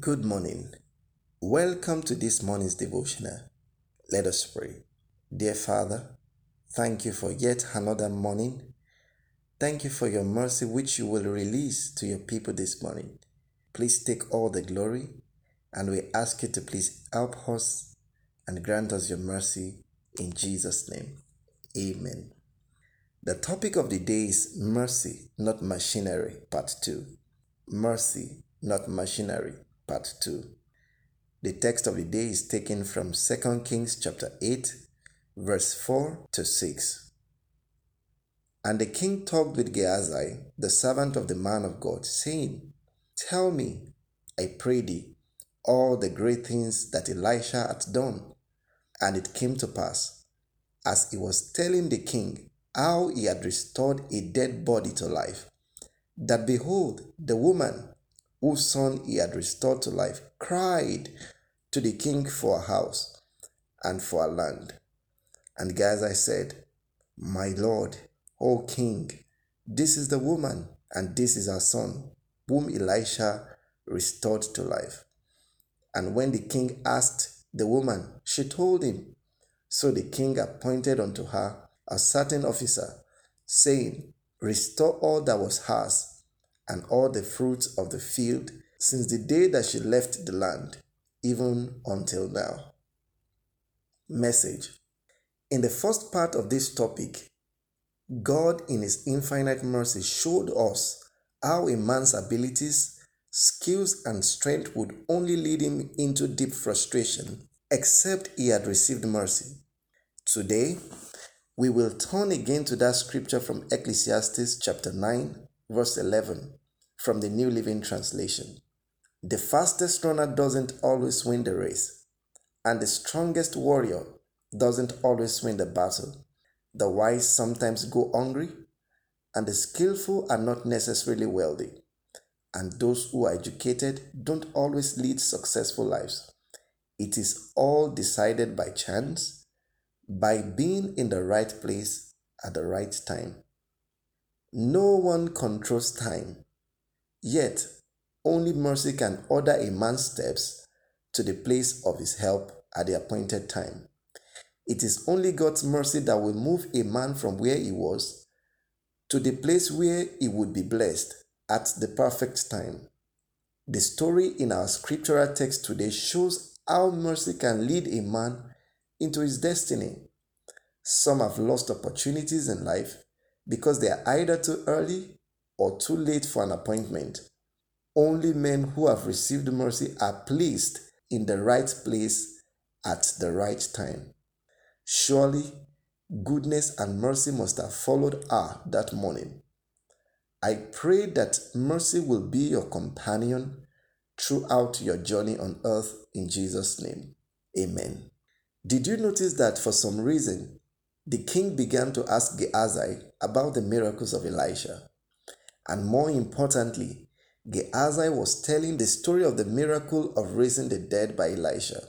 Good morning. Welcome to this morning's devotional. Let us pray. Dear Father, thank you for yet another morning. Thank you for your mercy which you will release to your people this morning. Please take all the glory and we ask you to please help us and grant us your mercy in Jesus' name. Amen. The topic of the day is mercy, not machinery, part 2. Mercy, not machinery, part 2. The text of the day is taken from 2 Kings chapter 8, verse 4 to 6. And the king talked with Gehazi, the servant of the man of God, saying, Tell me, I pray thee, all the great things that Elisha hath done. And it came to pass, as he was telling the king how he had restored a dead body to life, that behold, the woman whose son he had restored to life, cried to the king for a house and for a land. And Gehazi said, My lord, O king, this is the woman, and this is her son, whom Elisha restored to life. And when the king asked the woman, she told him. So the king appointed unto her a certain officer, saying, Restore all that was hers and all the fruits of the field since the day that she left the land, even until now. Message In the first part of this topic, God, in His infinite mercy, showed us how a man's abilities, skills, and strength would only lead him into deep frustration except he had received mercy. Today, we will turn again to that scripture from Ecclesiastes chapter 9, verse 11 from the New Living Translation. The fastest runner doesn't always win the race, and the strongest warrior doesn't always win the battle. The wise sometimes go hungry, and the skillful are not necessarily wealthy. And those who are educated don't always lead successful lives. It is all decided by chance, by being in the right place at the right time. No one controls time Yet, only mercy can order a man's steps to the place of his help at the appointed time. It is only God's mercy that will move a man from where he was to the place where he would be blessed at the perfect time. The story in our scriptural text today shows how mercy can lead a man into his destiny. Some have lost opportunities in life because they are either too early or too late for an appointment. Only men who have received mercy are placed in the right place at the right time. Surely, goodness and mercy must have followed her that morning. I pray that mercy will be your companion throughout your journey on earth in Jesus' name. Amen. Did you notice that for some reason, the king began to ask Gehazi about the miracles of Elisha? And more importantly, Gehazi was telling the story of the miracle of raising the dead by Elisha,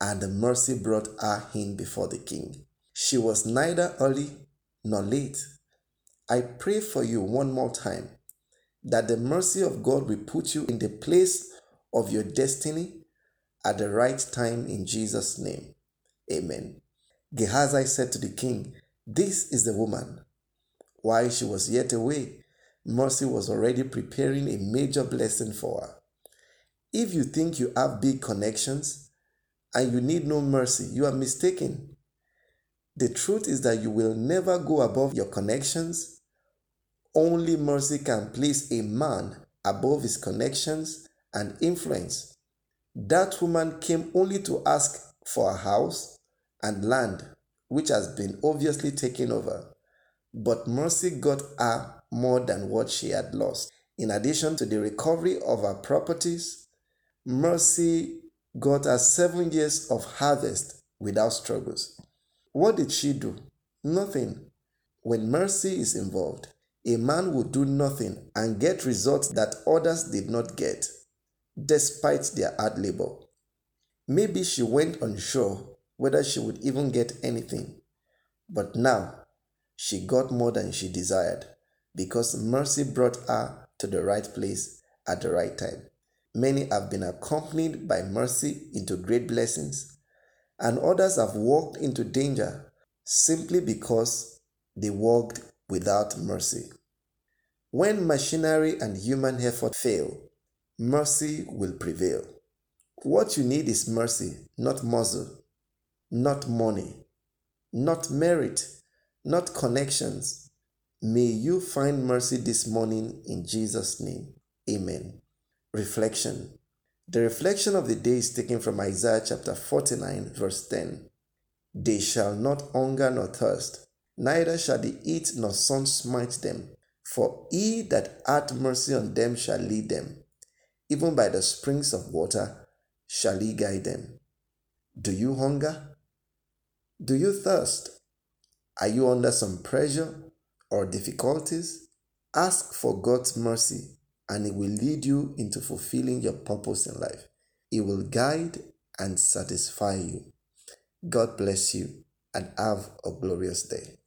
and the mercy brought her in before the king. She was neither early nor late. I pray for you one more time that the mercy of God will put you in the place of your destiny at the right time in Jesus' name. Amen. Gehazi said to the king, This is the woman. While she was yet away, Mercy was already preparing a major blessing for her. If you think you have big connections and you need no mercy, you are mistaken. The truth is that you will never go above your connections. Only mercy can place a man above his connections and influence. That woman came only to ask for a house and land, which has been obviously taken over. But mercy got her more than what she had lost. In addition to the recovery of her properties, Mercy got her seven years of harvest without struggles. What did she do? Nothing. When mercy is involved, a man will do nothing and get results that others did not get, despite their hard labor. Maybe she went unsure whether she would even get anything, but now she got more than she desired because mercy brought her to the right place at the right time. Many have been accompanied by mercy into great blessings, and others have walked into danger simply because they walked without mercy. When machinery and human effort fail, mercy will prevail. What you need is mercy, not muscle, not money, not merit, not connections. May you find mercy this morning in Jesus' name. Amen. Reflection. The reflection of the day is taken from Isaiah chapter 49, verse 10. They shall not hunger nor thirst, neither shall the heat nor sun smite them. For he that hath mercy on them shall lead them, even by the springs of water shall he guide them. Do you hunger? Do you thirst? Are you under some pressure or difficulties? Ask for God's mercy and He will lead you into fulfilling your purpose in life. He will guide and satisfy you. God bless you and have a glorious day.